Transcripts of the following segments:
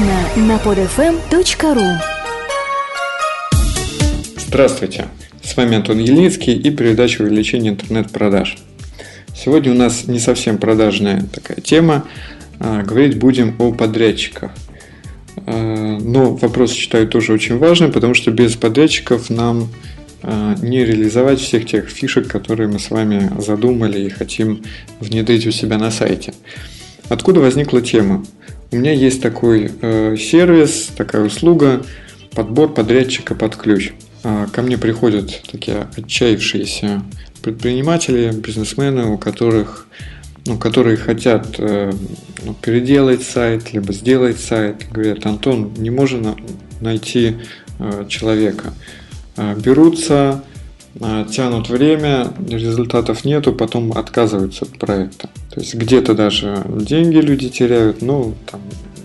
Подробно на podfm.ru Здравствуйте, с вами Антон Ельницкий и передача увеличения интернет-продаж. Сегодня у нас не совсем продажная такая тема, а, говорить будем о подрядчиках. А, но вопрос считаю тоже очень важным, потому что без подрядчиков нам а, не реализовать всех тех фишек, которые мы с вами задумали и хотим внедрить у себя на сайте. Откуда возникла тема? У меня есть такой э, сервис, такая услуга, подбор подрядчика под ключ. А, ко мне приходят такие отчаявшиеся предприниматели, бизнесмены, у которых, ну, которые хотят э, ну, переделать сайт, либо сделать сайт. Говорят, Антон, не можем найти э, человека. А, берутся, а, тянут время, результатов нету, потом отказываются от проекта. То есть где-то даже деньги люди теряют, ну, там,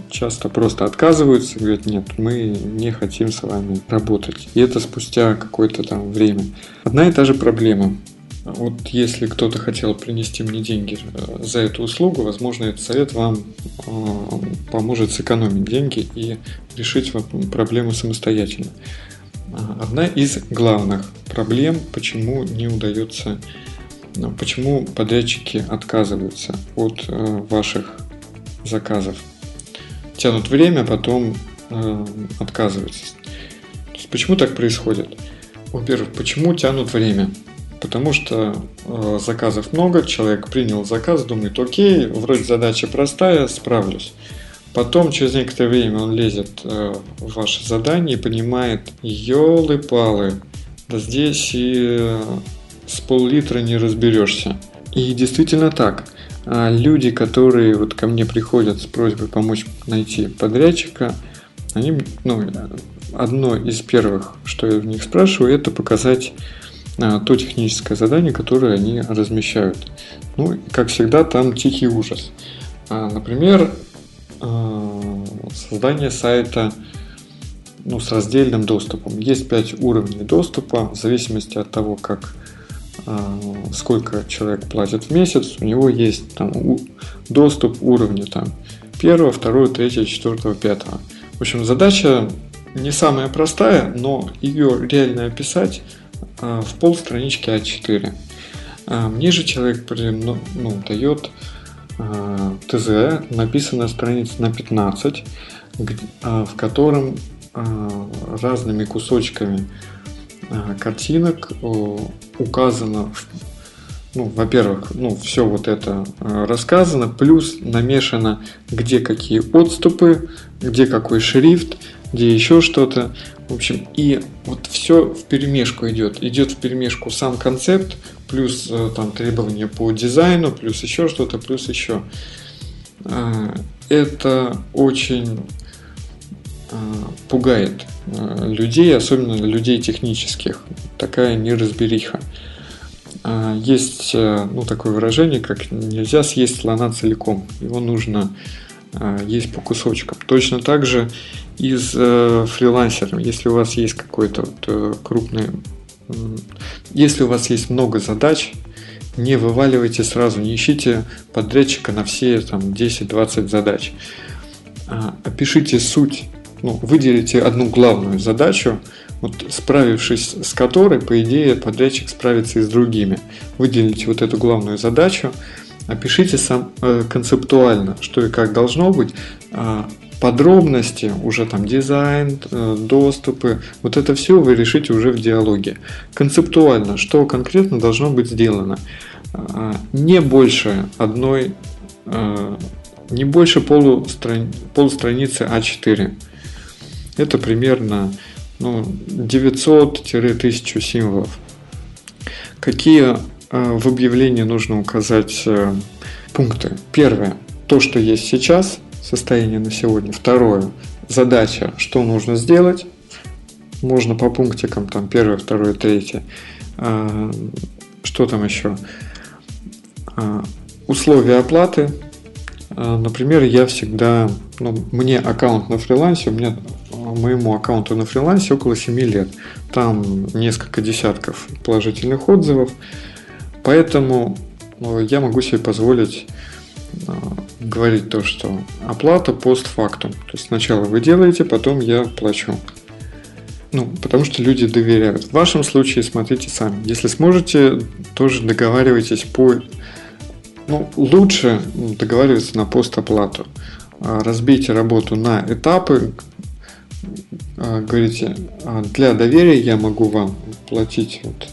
часто просто отказываются, говорят, нет, мы не хотим с вами работать. И это спустя какое-то там время. Одна и та же проблема. Вот если кто-то хотел принести мне деньги э, за эту услугу, возможно, этот совет вам э, поможет сэкономить деньги и решить проблему самостоятельно. Одна из главных проблем, почему не удается, почему подрядчики отказываются от э, ваших заказов. Тянут время, потом э, отказываются. Почему так происходит? Во-первых, почему тянут время? Потому что э, заказов много, человек принял заказ, думает, окей, вроде задача простая, справлюсь. Потом, через некоторое время, он лезет э, в ваше задание и понимает, елы-палы, да здесь и с пол-литра не разберешься. И действительно так. А люди, которые вот ко мне приходят с просьбой помочь найти подрядчика, они, ну, одно из первых, что я в них спрашиваю, это показать а, то техническое задание, которое они размещают. Ну, как всегда, там тихий ужас. А, например, создание сайта ну, с раздельным доступом. Есть 5 уровней доступа, в зависимости от того, как сколько человек платит в месяц, у него есть там доступ уровня там первого, второго, третьего, четвертого, пятого. В общем, задача не самая простая, но ее реально описать э, в пол странички А4. Мне же человек ну, ну, дает Э, ТЗ написана страница на 15, э, в котором э, разными кусочками картинок указано, ну, во-первых, ну, все вот это рассказано, плюс намешано, где какие отступы, где какой шрифт, где еще что-то. В общем, и вот все в перемешку идет. Идет в перемешку сам концепт, плюс э, там требования по дизайну, плюс еще что-то, плюс еще. А, это очень пугает а, людей, особенно людей технических. Такая неразбериха. Есть э, ну, такое выражение, как нельзя съесть слона целиком. Его нужно есть по кусочкам. Точно так же и с э, фрилансером. Если у вас есть какой-то вот, крупный если у вас есть много задач, не вываливайте сразу, не ищите подрядчика на все там, 10-20 задач. А, опишите суть, ну, выделите одну главную задачу, вот справившись с которой, по идее, подрядчик справится и с другими. Выделите вот эту главную задачу, опишите сам э, концептуально, что и как должно быть, а, подробности, уже там дизайн, э, доступы, вот это все вы решите уже в диалоге. Концептуально, что конкретно должно быть сделано. А, не больше одной, э, не больше полустрани, полустраницы А4. Это примерно ну, 900-1000 символов. Какие э, в объявлении нужно указать пункты? Первое. То, что есть сейчас – состояние на сегодня. Второе. Задача, что нужно сделать. Можно по пунктикам, там первое, второе, третье. А, что там еще? Условия оплаты. Например, я всегда, ну, мне аккаунт на фрилансе, у меня моему аккаунту на фрилансе около 7 лет. Там несколько десятков положительных отзывов. Поэтому ну, я могу себе позволить говорить то, что оплата постфактум. То есть сначала вы делаете, потом я плачу. Ну, потому что люди доверяют. В вашем случае смотрите сами. Если сможете, тоже договаривайтесь по... Ну, лучше договариваться на постоплату. А, разбейте работу на этапы. А, говорите, «А, для доверия я могу вам платить вот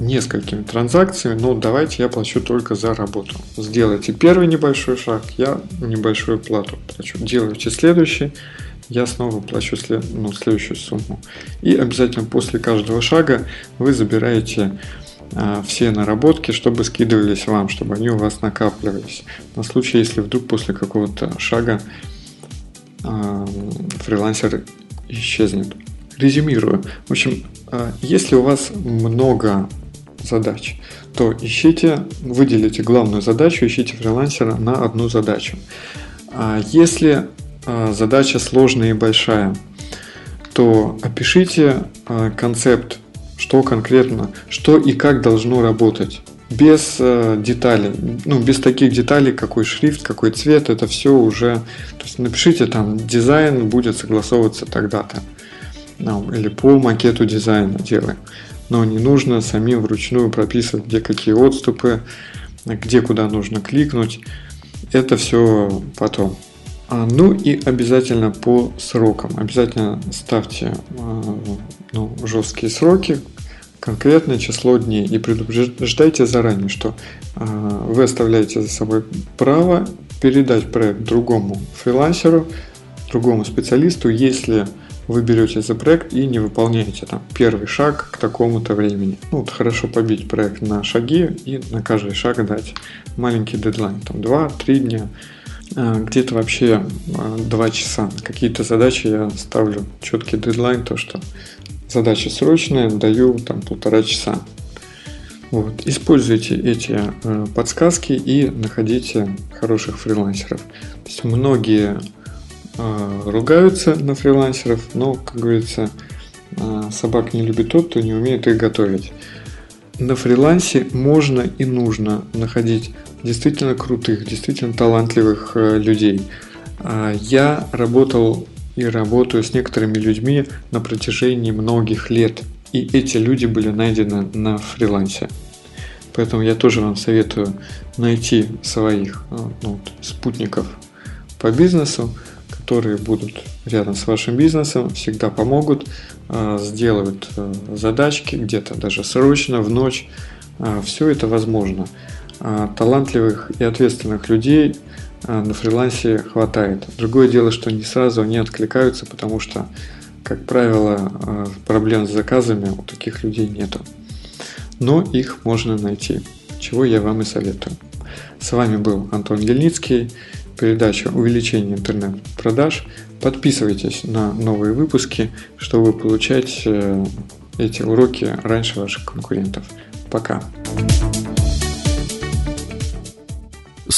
несколькими транзакциями, но давайте я плачу только за работу. Сделайте первый небольшой шаг, я небольшую плату плачу. Делайте следующий, я снова плачу след, ну, следующую сумму. И обязательно после каждого шага вы забираете а, все наработки, чтобы скидывались вам, чтобы они у вас накапливались. На случай, если вдруг после какого-то шага фрилансер исчезнет. Резюмирую. В общем, а, если у вас много задач, то ищите, выделите главную задачу, ищите фрилансера на одну задачу. А если а, задача сложная и большая, то опишите а, концепт, что конкретно, что и как должно работать. Без э, деталей, ну, без таких деталей, какой шрифт, какой цвет, это все уже, то есть напишите там, дизайн будет согласовываться тогда-то, ну, или по макету дизайна делаем но не нужно самим вручную прописывать, где какие отступы, где куда нужно кликнуть. Это все потом. А, ну и обязательно по срокам. Обязательно ставьте а, ну, жесткие сроки, конкретное число дней и предупреждайте заранее, что а, вы оставляете за собой право передать проект другому фрилансеру, другому специалисту, если вы берете за проект и не выполняете там первый шаг к такому-то времени. Ну, вот хорошо побить проект на шаги и на каждый шаг дать маленький дедлайн, там 2-3 дня, а, где-то вообще 2 а, часа. Какие-то задачи я ставлю четкий дедлайн, то что задача срочная, даю там полтора часа. Вот. Используйте эти э, подсказки и находите хороших фрилансеров. То есть многие а, ругаются на фрилансеров, но, как говорится, а, собак не любит тот, кто не умеет их готовить. На фрилансе можно и нужно находить действительно крутых, действительно талантливых э, людей. А, я работал и работаю с некоторыми людьми на протяжении многих лет, и эти люди были найдены на фрилансе. Поэтому я тоже вам советую найти своих ну, спутников по бизнесу, которые будут рядом с вашим бизнесом, всегда помогут, а, сделают э, задачки где-то даже срочно, в ночь. Все это возможно. А, талантливых и ответственных людей на фрилансе хватает. Другое дело, что не сразу они откликаются, потому что, как правило, проблем с заказами у таких людей нету. Но их можно найти, чего я вам и советую. С вами был Антон Ельницкий передача «Увеличение интернет-продаж». Подписывайтесь на новые выпуски, чтобы получать э, эти уроки раньше ваших конкурентов. Пока.